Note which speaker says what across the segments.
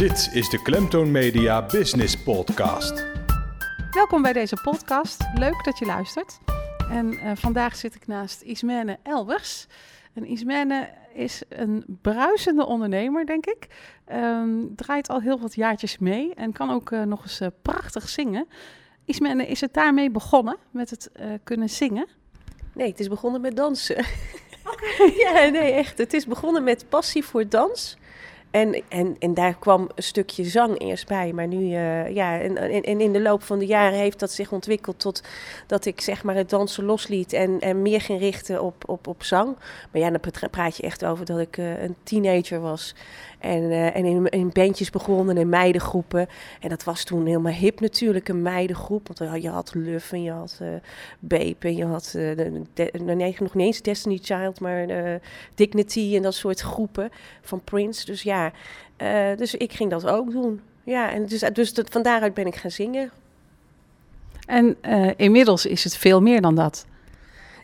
Speaker 1: Dit is de Klemtoon Media Business Podcast.
Speaker 2: Welkom bij deze podcast. Leuk dat je luistert. En uh, vandaag zit ik naast Ismene Elbers. En Ismene is een bruisende ondernemer, denk ik. Um, draait al heel wat jaartjes mee en kan ook uh, nog eens uh, prachtig zingen. Ismene, is het daarmee begonnen met het kunnen zingen?
Speaker 3: Nee, het is begonnen met dansen. Okay. ja, nee, echt. Het is begonnen met passie voor dans. En, en, en daar kwam een stukje zang eerst bij. Maar nu, uh, ja, en, en, in de loop van de jaren heeft dat zich ontwikkeld tot dat ik zeg maar het dansen losliet en, en meer ging richten op, op, op zang. Maar ja, dan praat je echt over dat ik uh, een teenager was. En, uh, en in, in bandjes begonnen, in meidengroepen. En dat was toen helemaal hip natuurlijk, een meidengroep. Want je had Luf en je had uh, Bape en je had, de, nee, nog niet eens Destiny Child, maar Dignity en dat soort groepen van Prince. Dus ja, dus ik ging dat ook doen. Ja, en dus, dus van daaruit ben ik gaan zingen.
Speaker 2: En inmiddels is het veel meer dan dat.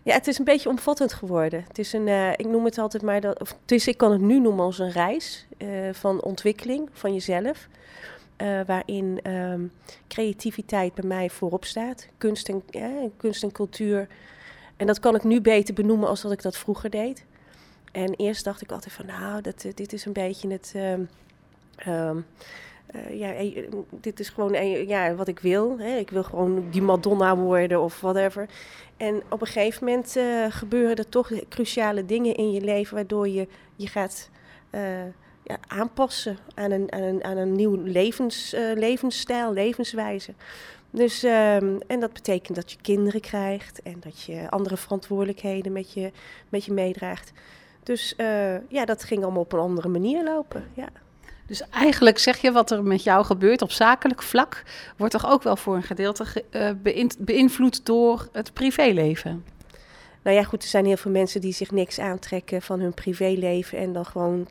Speaker 3: Ja, het is een beetje omvattend geworden. Het is een, uh, ik noem het altijd maar, dat, of, het is, ik kan het nu noemen als een reis uh, van ontwikkeling van jezelf. Uh, waarin um, creativiteit bij mij voorop staat. Kunst en, kunst en cultuur. En dat kan ik nu beter benoemen als dat ik dat vroeger deed. En eerst dacht ik altijd van, nou, dat, dit is een beetje het... Um, uh, ja, dit is gewoon ja, wat ik wil. Hè. Ik wil gewoon die Madonna worden of whatever. En op een gegeven moment uh, gebeuren er toch cruciale dingen in je leven waardoor je je gaat uh, ja, aanpassen aan een, aan een, aan een nieuw levens, levensstijl, levenswijze. Dus, um, en dat betekent dat je kinderen krijgt en dat je andere verantwoordelijkheden met je, met je meedraagt. Dus ja, dat ging allemaal op een andere manier lopen. Ja.
Speaker 2: Dus eigenlijk zeg je wat er met jou gebeurt op zakelijk vlak, wordt toch ook wel voor een gedeelte uh, beïnvloed door het privéleven?
Speaker 3: Nou ja, goed, er zijn heel veel mensen die zich niks aantrekken van hun privéleven en dan gewoon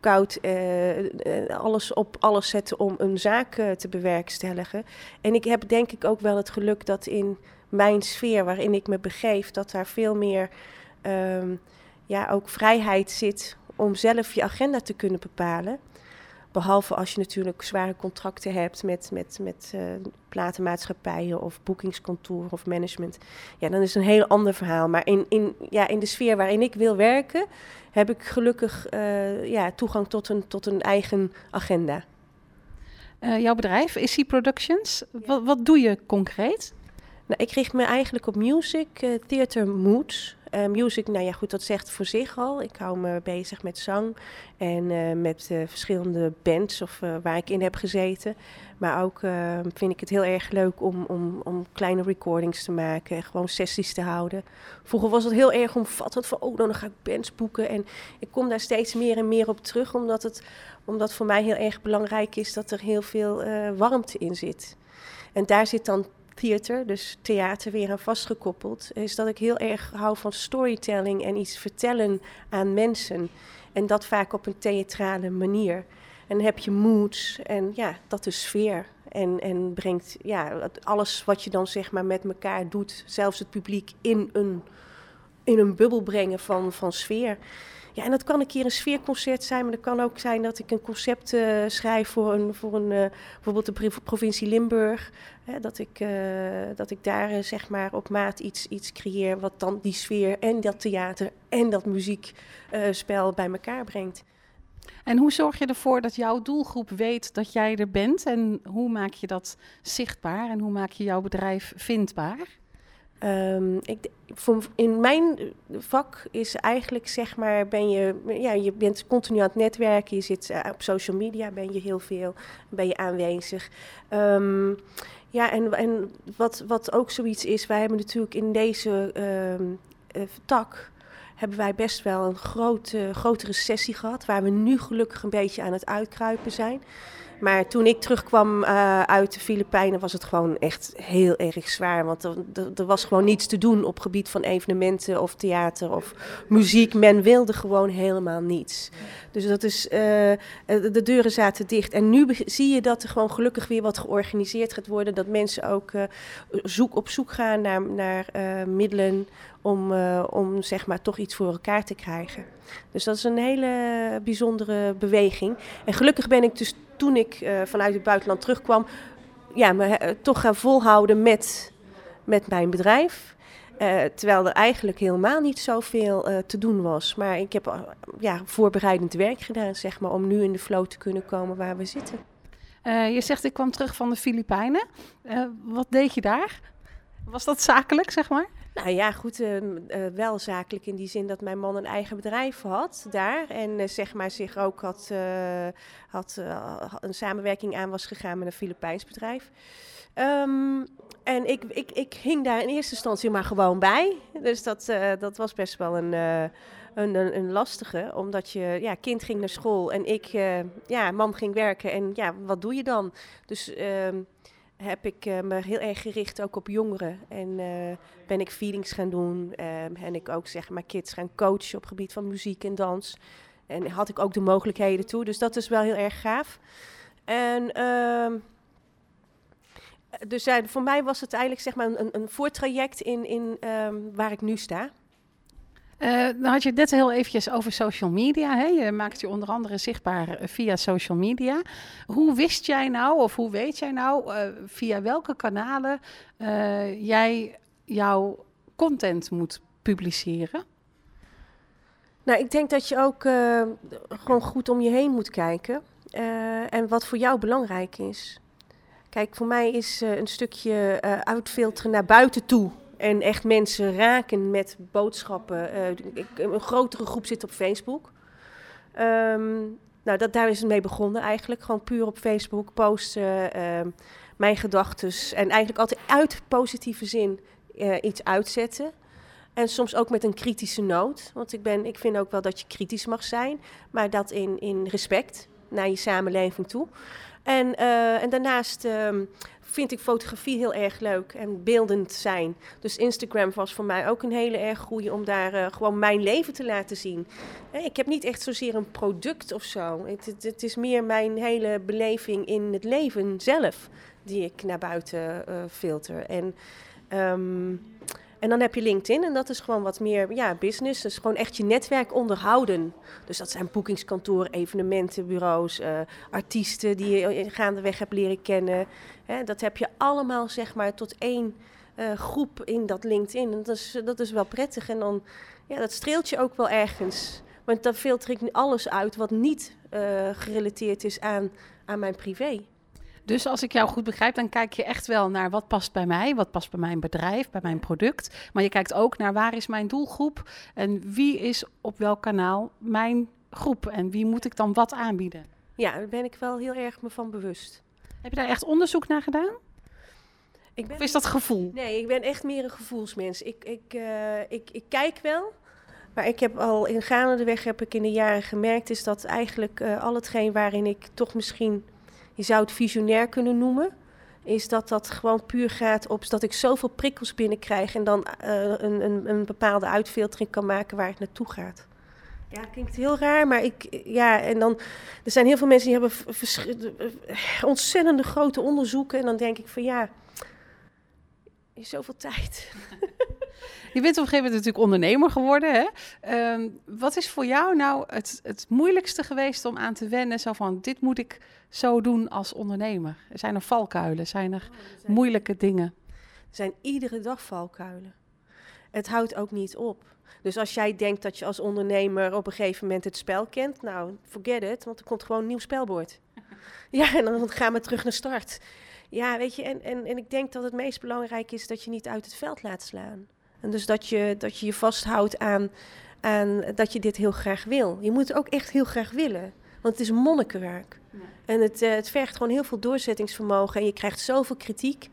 Speaker 3: koud uh, alles op alles zetten om een zaak te bewerkstelligen. En ik heb denk ik ook wel het geluk dat in mijn sfeer waarin ik me begeef, dat daar veel meer um, ja, ook vrijheid zit om zelf je agenda te kunnen bepalen. Behalve als je natuurlijk zware contracten hebt met, met, met uh, platenmaatschappijen of boekingskantoor of management. Ja, dan is het een heel ander verhaal. Maar in, in, ja, in de sfeer waarin ik wil werken, heb ik gelukkig uh, ja, toegang tot een, tot een eigen agenda.
Speaker 2: Uh, jouw bedrijf, IC Productions, ja. wat, wat doe je concreet?
Speaker 3: Nou, ik richt me eigenlijk op music, theater, moods. Uh, music, nou ja, goed, dat zegt voor zich al. Ik hou me bezig met zang en uh, met uh, verschillende bands of, waar ik in heb gezeten. Maar ook vind ik het heel erg leuk om, om, om kleine recordings te maken, gewoon sessies te houden. Vroeger was het heel erg omvattend van, oh, dan ga ik bands boeken. En ik kom daar steeds meer en meer op terug, omdat het omdat voor mij heel erg belangrijk is dat er heel veel warmte in zit. En daar zit dan theater, dus theater weer aan vastgekoppeld, is dat ik heel erg hou van storytelling en iets vertellen aan mensen. En dat vaak op een theatrale manier. En heb je moods en ja, dat is sfeer. En, en brengt ja, alles wat je dan zeg maar met elkaar doet, zelfs het publiek, in een, in een bubbel brengen van, van sfeer. Ja, en dat kan een keer een sfeerconcert zijn, maar dat kan ook zijn dat ik een concept uh, schrijf voor, een, voor een, uh, bijvoorbeeld de provincie Limburg. Hè, dat, ik, uh, dat ik daar zeg maar op maat iets, iets creëer wat dan die sfeer en dat theater en dat muziekspel bij elkaar brengt.
Speaker 2: En hoe zorg je ervoor dat jouw doelgroep weet dat jij er bent? En hoe maak je dat zichtbaar en hoe maak je jouw bedrijf vindbaar?
Speaker 3: Um, ik, in mijn vak is eigenlijk, zeg maar, ben je, ja, je bent continu aan het netwerken. Je zit uh, op social media, ben je heel veel, ben je aanwezig. Um, ja, en, en wat, wat ook zoiets is, wij hebben natuurlijk in deze um, uh, tak hebben wij best wel een grote, grotere sessie gehad, waar we nu gelukkig een beetje aan het uitkruipen zijn. Maar toen ik terugkwam uh, uit de Filipijnen was het gewoon echt heel erg zwaar. Want er, was gewoon niets te doen op gebied van evenementen of theater of muziek. Men wilde gewoon helemaal niets. Dus dat is, uh, de deuren zaten dicht. En nu zie je dat er gewoon gelukkig weer wat georganiseerd gaat worden. Dat mensen ook uh, zoek op zoek gaan naar, naar middelen om, om zeg maar toch iets voor elkaar te krijgen. Dus dat is een hele bijzondere beweging. En gelukkig ben ik dus toen ik vanuit het buitenland terugkwam, ja, me toch gaan volhouden met, met mijn bedrijf. terwijl er eigenlijk helemaal niet zoveel uh, te doen was. Maar ik heb ja, voorbereidend werk gedaan, zeg maar, om nu in de flow te kunnen komen waar we zitten.
Speaker 2: je zegt, ik kwam terug van de Filipijnen. wat deed je daar? Was dat zakelijk, zeg maar?
Speaker 3: Nou ja, goed, uh, wel zakelijk in die zin dat mijn man een eigen bedrijf had daar. En uh, zeg maar zich ook had, had een samenwerking aan was gegaan met een Filipijns bedrijf. Um, en ik, ik, ik hing daar in eerste instantie maar gewoon bij. Dus dat, dat was best wel een, een, een, een, lastige. Omdat je, ja, kind ging naar school en ik, ja, man ging werken. En ja, wat doe je dan? Dus... Ehm, heb ik uh, me heel erg gericht ook op jongeren. En uh, ben ik feedings gaan doen. Uh, en ik ook zeg maar kids gaan coachen op gebied van muziek en dans. En had ik ook de mogelijkheden toe. Dus dat is wel heel erg gaaf. En ehm, dus voor mij was het eigenlijk zeg maar een, een voortraject in, in um, waar ik nu sta.
Speaker 2: Uh, dan had je het net heel eventjes over social media. Hè? Je maakt je onder andere zichtbaar eh, via social media. Hoe wist jij nou, of hoe weet jij nou, uh, via welke kanalen jij jouw content moet publiceren?
Speaker 3: Nou, ik denk dat je ook gewoon goed om je heen moet kijken. en wat voor jou belangrijk is. Kijk, voor mij is een stukje uitfilteren naar buiten toe en echt mensen raken met boodschappen. Ik, een grotere groep zit op Facebook. Um, nou, dat, daar is het mee begonnen eigenlijk. Gewoon puur op Facebook posten, uh, mijn gedachten. En eigenlijk altijd uit positieve zin uh, iets uitzetten. En soms ook met een kritische noot. Want ik, ben, ik vind ook wel dat je kritisch mag zijn. Maar dat in, in respect naar je samenleving toe. En, uh, en daarnaast um, vind ik fotografie heel erg leuk en beeldend zijn. Dus Instagram was voor mij ook een hele erg goede om daar uh, gewoon mijn leven te laten zien. ik heb niet echt zozeer een product of zo. Het, het, is meer mijn hele beleving in het leven zelf die ik naar buiten uh, filter. En um, en dan heb je LinkedIn en dat is gewoon wat meer ja, business. Dus gewoon echt je netwerk onderhouden. Dus dat zijn boekingskantoren, evenementenbureaus, uh, artiesten die je gaandeweg hebt leren kennen. Hè, dat heb je allemaal zeg maar tot één uh, groep in dat LinkedIn. Dat is, dat is wel prettig. En dan, ja, dat streelt je ook wel ergens. Want dan filter ik alles uit wat niet uh, gerelateerd is aan, aan mijn privé.
Speaker 2: Dus als ik jou goed begrijp, dan kijk je echt wel naar wat past bij mij, wat past bij mijn bedrijf, bij mijn product. Maar je kijkt ook naar waar is mijn doelgroep en wie is op welk kanaal mijn groep en wie moet ik dan wat aanbieden.
Speaker 3: Ja, daar ben ik wel heel erg me van bewust.
Speaker 2: Heb je daar echt onderzoek naar gedaan? Ik ben, of is dat gevoel?
Speaker 3: Nee, ik ben echt meer een gevoelsmens. Ik, ik, uh, ik, ik kijk wel, maar ik heb al in weg heb ik in de jaren gemerkt, is dat eigenlijk uh, al hetgeen waarin ik toch misschien je zou het visionair kunnen noemen. Is dat dat gewoon puur gaat op dat ik zoveel prikkels binnenkrijg en dan uh, een, een, een, bepaalde uitfiltering kan maken waar het naartoe gaat. Ja, klinkt heel raar, maar ik, ja, en dan, er zijn heel veel mensen die hebben ontzettende grote onderzoeken en dan denk ik van ja, zoveel tijd.
Speaker 2: Je bent op een gegeven moment natuurlijk ondernemer geworden. Hè? Ehm, wat is voor jou nou het, het moeilijkste geweest om aan te wennen? Zo van, dit moet ik zo doen als ondernemer. Zijn er valkuilen? Zijn er oh, moeilijke dingen?
Speaker 3: Er zijn iedere dag valkuilen. Het houdt ook niet op. Dus als jij denkt dat je als ondernemer op een gegeven moment het spel kent, nou, forget it, want er komt gewoon een nieuw spelbord. Ja, en dan gaan we terug naar start. Ja, weet je, en, en, en ik denk dat het meest belangrijk is dat je niet uit het veld laat slaan. En dus dat je dat je, je vasthoudt aan, aan dat je dit heel graag wil. Je moet het ook echt heel graag willen. Want het is monnikenwerk. En het, uh, het vergt gewoon heel veel doorzettingsvermogen. En je krijgt zoveel kritiek.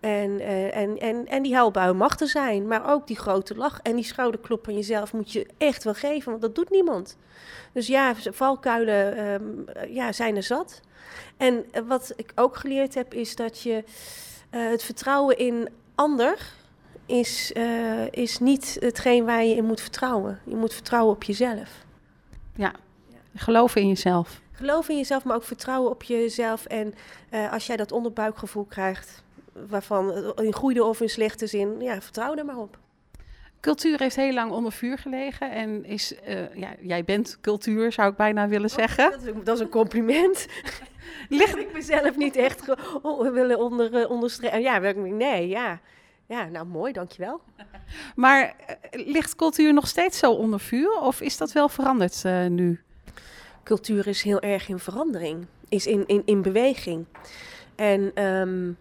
Speaker 3: En, uh, en, en, en die huilbui mag er zijn. Maar ook die grote lach en die schouderklop van jezelf moet je echt wel geven. Want dat doet niemand. Dus ja, valkuilen um, ja, zijn er zat. En wat ik ook geleerd heb, is dat je uh, het vertrouwen in ander is, uh, is niet hetgeen waar je in moet vertrouwen. Je moet vertrouwen op jezelf.
Speaker 2: Ja, geloven in jezelf.
Speaker 3: Geloven in jezelf, maar ook vertrouwen op jezelf. En uh, als jij dat onderbuikgevoel krijgt, waarvan in goede of in slechte zin, ja, vertrouw er maar op.
Speaker 2: Cultuur heeft heel lang onder vuur gelegen en is, uh, ja, jij bent cultuur, zou ik bijna willen oh, zeggen.
Speaker 3: Dat is, dat is een compliment. Ligt ik mezelf niet echt willen onder, onderstrepen. Ja, nee, ja. Ja, nou mooi, dankjewel.
Speaker 2: Maar uh, ligt cultuur nog steeds zo onder vuur of is dat wel veranderd uh, nu?
Speaker 3: Cultuur is heel erg in verandering, is in, in, in beweging. En um,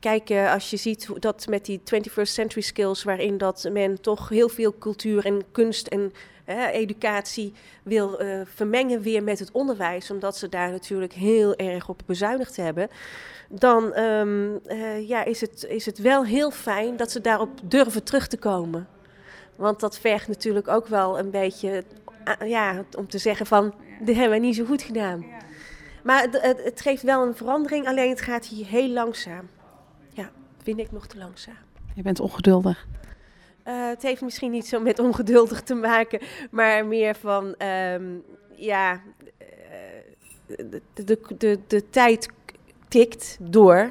Speaker 3: kijk, als je ziet dat met die 21st century skills, waarin dat men toch heel veel cultuur en kunst en educatie wil uh, vermengen weer met het onderwijs, omdat ze daar natuurlijk heel erg op bezuinigd hebben, dan um, uh, ja, is, het, is het wel heel fijn dat ze daarop durven terug te komen. Want dat vergt natuurlijk ook wel een beetje, uh, ja, om te zeggen van, dit hebben we niet zo goed gedaan. Maar het, het geeft wel een verandering, alleen het gaat hier heel langzaam. Ja, vind ik nog te langzaam.
Speaker 2: Je bent ongeduldig.
Speaker 3: Uh, het heeft misschien niet zo met ongeduldig te maken, maar meer van, um, ja, uh, de, de, de, de tijd tikt door.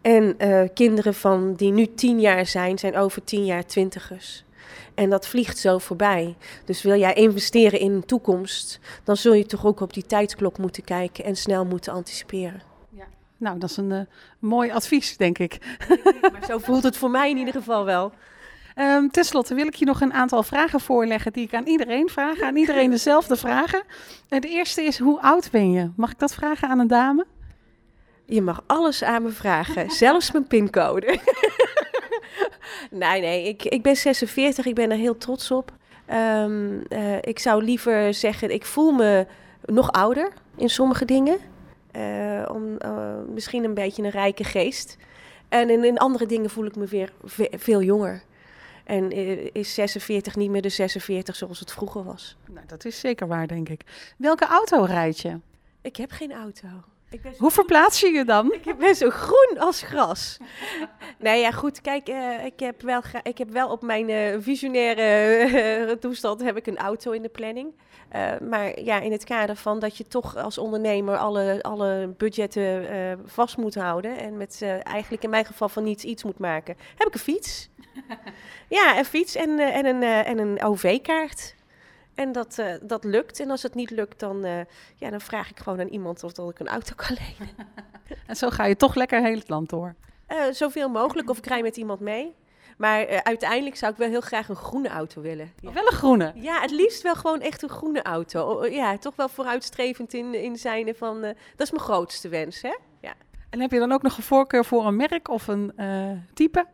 Speaker 3: En uh, kinderen van die nu tien jaar zijn, zijn over tien jaar twintigers. En dat vliegt zo voorbij. Dus wil jij investeren in een toekomst, dan zul je toch ook op die tijdklok moeten kijken en snel moeten anticiperen.
Speaker 2: Ja. Nou, dat is een uh, mooi advies, denk ik.
Speaker 3: maar zo voelt het voor mij in ieder geval wel.
Speaker 2: Um, Ten slotte wil ik je nog een aantal vragen voorleggen die ik aan iedereen vraag. Aan iedereen dezelfde vragen. En de eerste is, hoe oud ben je? Mag ik dat vragen aan een dame?
Speaker 3: Je mag alles aan me vragen, zelfs mijn pincode. nee, nee, ik, ik ben 46, ik ben er heel trots op. Um, uh, ik zou liever zeggen, ik voel me nog ouder in sommige dingen. Uh, om, uh, misschien een beetje een rijke geest. En in, in andere dingen voel ik me weer ve veel jonger. En is 46 niet meer de 46 zoals het vroeger was.
Speaker 2: Nou, dat is zeker waar, denk ik. Welke auto rijd je?
Speaker 3: Ik heb geen auto.
Speaker 2: Hoe verplaats je je dan?
Speaker 3: Ik ben zo groen als gras. nou ja, goed. Kijk, uh, ik, heb wel ik heb wel op mijn uh, visionaire uh, toestand heb ik een auto in de planning. maar ja, in het kader van dat je toch als ondernemer alle, alle budgetten vast moet houden. En met eigenlijk in mijn geval van niets iets moet maken. Heb ik een fiets. ja, een fiets en, en een, en een OV-kaart. En dat, uh, dat lukt. En als het niet lukt, dan, uh, ja, dan vraag ik gewoon aan iemand of dat ik een auto kan lenen.
Speaker 2: en zo ga je toch lekker heel het land door?
Speaker 3: Uh, zoveel mogelijk, of ik rij met iemand mee. Maar uiteindelijk zou ik wel heel graag een groene auto willen.
Speaker 2: Ja. Wel een groene?
Speaker 3: Ja, het liefst wel gewoon echt een groene auto. Ja, toch wel vooruitstrevend in, in zijn van... dat is mijn grootste wens, hè? Ja.
Speaker 2: En heb je dan ook nog een voorkeur voor een merk of een type?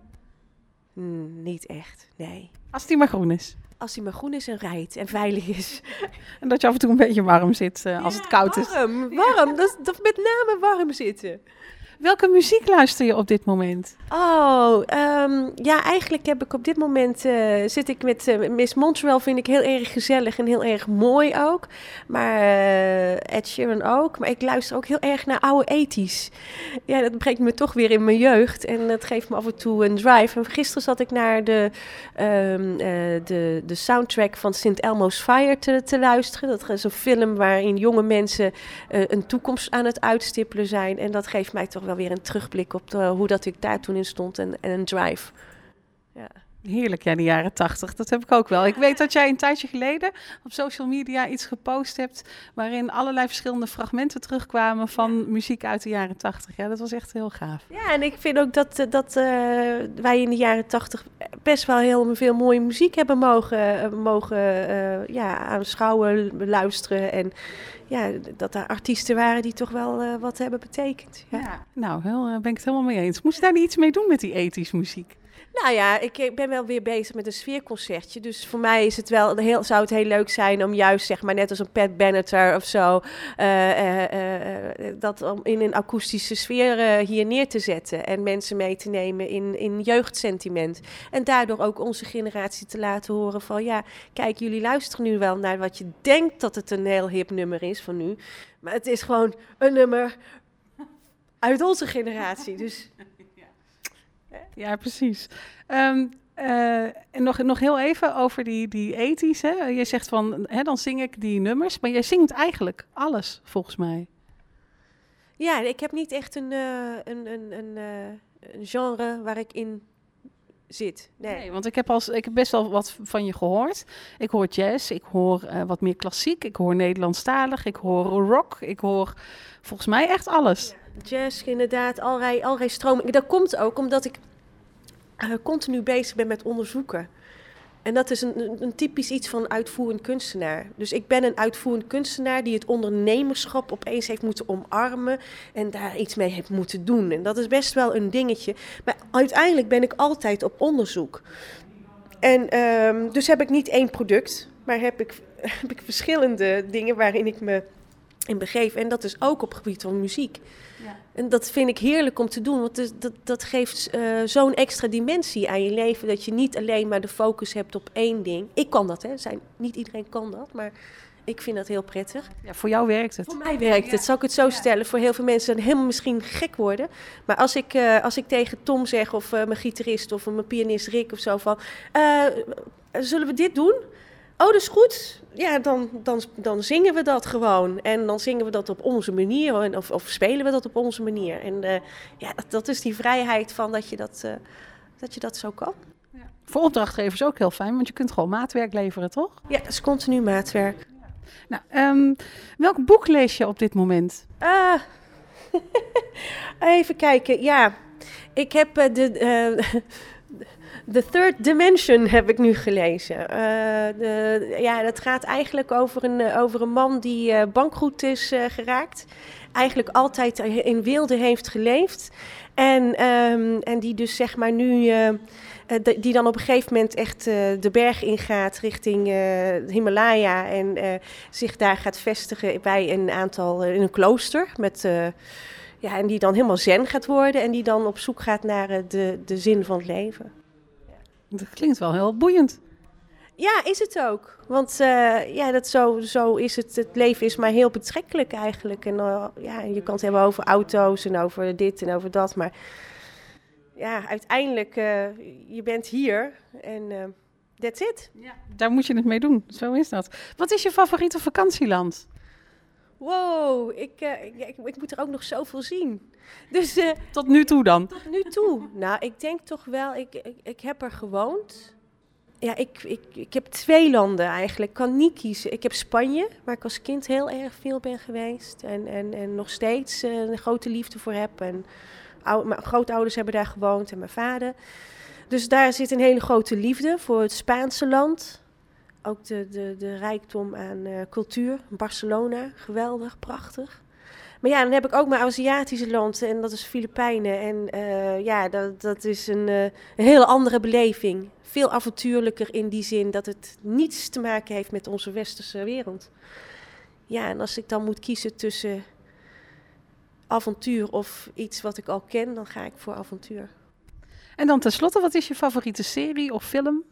Speaker 3: Mm, niet echt, nee.
Speaker 2: Als die maar groen is?
Speaker 3: als hij maar groen is en rijdt en veilig is.
Speaker 2: En dat je af en toe een beetje warm zit uh, als ja, het koud
Speaker 3: warm,
Speaker 2: is.
Speaker 3: Warm, warm. Dat, dat met name warm zitten.
Speaker 2: Welke muziek luister je op dit moment?
Speaker 3: Oh, um, ja, eigenlijk heb ik op dit moment uh, zit ik met uh, Miss Montreal. Vind ik heel erg gezellig en heel erg mooi ook. Maar uh, Ed Sheeran ook. Maar ik luister ook heel erg naar oude ethisch. Ja, dat brengt me toch weer in mijn jeugd. En dat geeft me af en toe een drive. En gisteren zat ik naar de, um, de, de soundtrack van St. Elmo's Fire te, te luisteren. Dat is een film waarin jonge mensen een toekomst aan het uitstippelen zijn. En dat geeft mij toch wel weer een terugblik op de, hoe dat ik daar toen in stond en, en een drive.
Speaker 2: Ja. Heerlijk, ja, de jaren tachtig. Dat heb ik ook wel. Ik weet dat jij een tijdje geleden op social media iets gepost hebt... waarin allerlei verschillende fragmenten terugkwamen van ja. muziek uit de jaren tachtig. Ja, dat was echt heel gaaf.
Speaker 3: Ja, en ik vind ook dat, dat uh, wij in de jaren tachtig best wel heel veel mooie muziek hebben mogen, mogen uh, ja, aanschouwen, luisteren. En ja, dat er artiesten waren die toch wel uh, wat hebben betekend. Ja. ja.
Speaker 2: Nou, heel, ben ik het helemaal mee eens. Moest je daar niet iets mee doen met die ethisch muziek?
Speaker 3: Nou ja, ik, ben wel weer bezig met een sfeerconcertje. Dus voor mij is het wel heel, zou het heel leuk zijn om juist, zeg maar, net als een Pat Benatar of zo, uh, uh, uh, dat in een akoestische sfeer hier neer te zetten. En mensen mee te nemen in, in jeugdsentiment. En daardoor ook onze generatie te laten horen van, ja, kijk, jullie luisteren nu wel naar wat je denkt dat het een heel hip nummer is van nu. Maar het is gewoon een nummer uit onze generatie. Dus
Speaker 2: ja, precies. Um, uh, en nog, nog heel even over die, die? Je zegt van, hè, dan zing ik die nummers, maar jij zingt eigenlijk alles, volgens mij.
Speaker 3: Ja, ik heb niet echt een, uh, een, een, een, uh, een genre waar ik in zit. Nee.
Speaker 2: Nee, want ik heb, als, ik heb best wel wat van je gehoord. Ik hoor jazz, ik hoor eh, wat meer klassiek, ik hoor Nederlandstalig, ik hoor rock, ik hoor volgens mij echt alles.
Speaker 3: Jazz, inderdaad, allerlei, allerlei stromingen. Dat komt ook omdat ik eh, continu bezig ben met onderzoeken. En dat is een, een, typisch iets van uitvoerend kunstenaar. Dus ik ben een uitvoerend kunstenaar die het ondernemerschap opeens heeft moeten omarmen en daar iets mee heeft moeten doen. En dat is best wel een dingetje. Maar uiteindelijk ben ik altijd op onderzoek. En ehm, dus heb ik niet één product, maar heb ik, heb ik verschillende dingen waarin ik me in begeef. En dat is ook op het gebied van muziek.
Speaker 2: Ja.
Speaker 3: En dat vind ik heerlijk om te doen, want dat, dat, dat geeft eh, zo'n extra dimensie aan je leven. Dat je niet alleen maar de focus hebt op één ding. Ik kan dat, hè. Zijn, niet iedereen kan dat, maar ik vind dat heel prettig.
Speaker 2: Ja, voor jou werkt het.
Speaker 3: Voor mij werkt het, zal ik het zo stellen. Voor heel veel mensen dan helemaal misschien gek worden. Maar als ik, eh, als ik tegen Tom zeg, of eh, mijn gitarist of mijn pianist Rick of zo van... eh, zullen we dit doen? Oh, dat is goed. Ja, dan, dan, dan zingen we dat gewoon. En dan zingen we dat op onze manier. Of, of spelen we dat op onze manier. En eh, ja, dat, dat is die vrijheid van dat je dat, eh, dat je dat zo kan.
Speaker 2: Voor opdrachtgevers ook heel fijn, want je kunt gewoon maatwerk leveren, toch?
Speaker 3: Ja, dat is continu maatwerk.
Speaker 2: Nou, ehm, welk boek lees je op dit moment?
Speaker 3: Ah, even kijken. Ja, ik heb eh, de, The Third Dimension heb ik nu gelezen. Eh, de, ja, dat gaat eigenlijk over een, eh, over een man die eh, bankroet is geraakt. Eigenlijk altijd in wilde heeft geleefd. En, ehm, en die dus zeg maar nu... die dan op een gegeven moment echt de berg ingaat richting Himalaya en zich daar gaat vestigen bij een aantal in een klooster met ja en die dan helemaal zen gaat worden en die dan op zoek gaat naar de, de zin van het leven.
Speaker 2: Dat klinkt wel heel boeiend.
Speaker 3: Ja, is het ook. Want eh, ja, dat zo, zo is het. Het leven is maar heel betrekkelijk eigenlijk. En eh, ja, je kan het hebben over auto's en over dit en over dat. Maar ja, uiteindelijk, eh je bent hier en that's it.
Speaker 2: Daar moet je het mee doen. Zo is dat. Wat is je favoriete vakantieland?
Speaker 3: Wow, ik, eh, ik, ik, moet er ook nog zoveel zien. Dus eh,
Speaker 2: Tot nu toe dan.
Speaker 3: tot nu toe. Nou, ik denk toch wel, ik, ik, ik heb er gewoond. Ja, ik, ik, ik heb twee landen eigenlijk. Ik kan niet kiezen. Ik heb Spanje, waar ik als kind heel erg veel ben geweest. En, en, en nog steeds eh, een grote liefde voor heb. En ou- mijn grootouders hebben daar gewoond en mijn vader. Dus daar zit een hele grote liefde voor het Spaanse land. Ook de, de, de rijkdom aan eh, cultuur. Barcelona, geweldig, prachtig. Maar ja, dan heb ik ook mijn Aziatische land en dat is Filipijnen. En eh, ja, dat, dat is een, eh, een hele andere beleving. Veel avontuurlijker in die zin dat het niets te maken heeft met onze westerse wereld. Ja, en als ik dan moet kiezen tussen avontuur of iets wat ik al ken, dan ga ik voor avontuur.
Speaker 2: En dan tenslotte, wat is je favoriete serie of film?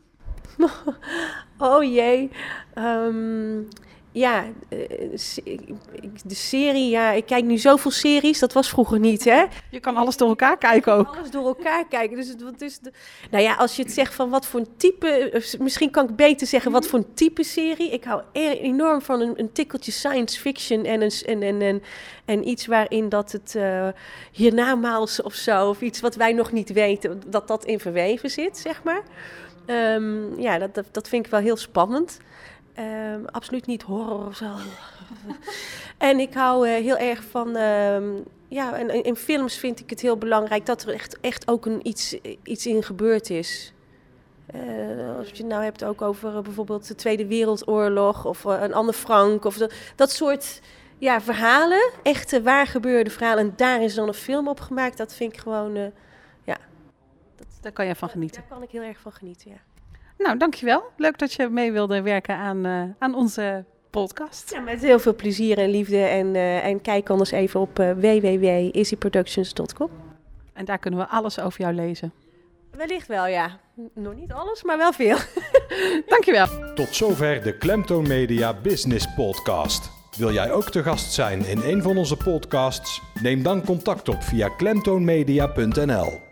Speaker 3: Oh jee. Ehm, ja, eh, de serie, ja, ik kijk nu zoveel series. Dat was vroeger niet, hè?
Speaker 2: Je kan alles door elkaar kijken ook.
Speaker 3: Alles door elkaar kijken. Dus het, wat is de, nou ja, als je het zegt van wat voor een type, eh, misschien kan ik beter zeggen wat voor een type serie. Ik hou enorm van een, een tikkeltje science fiction en, een, en, en, en, en iets waarin dat het eh hiernamaals of zo, of iets wat wij nog niet weten, dat dat in verweven zit, zeg maar. Ehm, ja, dat, dat, dat vind ik wel heel spannend. Ehm, absoluut niet horror of zo. en ik hou eh, heel erg van. ehm, ja, en in- films vind ik het heel belangrijk dat er echt, echt ook een iets, iets in gebeurd is. Eh, als je het nou hebt ook over eh, bijvoorbeeld de Tweede Wereldoorlog of een Anne Frank of dat, dat soort ja, verhalen, echte waar gebeurde verhalen. En daar is dan een film op gemaakt. Dat vind ik gewoon. Eh,
Speaker 2: Daar kan je van genieten.
Speaker 3: Daar kan ik heel erg van genieten. Ja.
Speaker 2: Nou, dankjewel. Leuk dat je mee wilde werken aan, eh, aan onze podcast.
Speaker 3: Ja, met heel veel plezier en liefde. En, eh, en kijk anders even op uh, www.easyproductions.com.
Speaker 2: En daar kunnen we alles over jou lezen.
Speaker 3: Wellicht wel, ja. Nog niet alles, maar wel veel.
Speaker 2: Dankjewel.
Speaker 1: Tot zover de Klemtoon Media Business Podcast. Wil jij ook te gast zijn in een van onze podcasts? Neem dan contact op via klemtoonmedia.nl.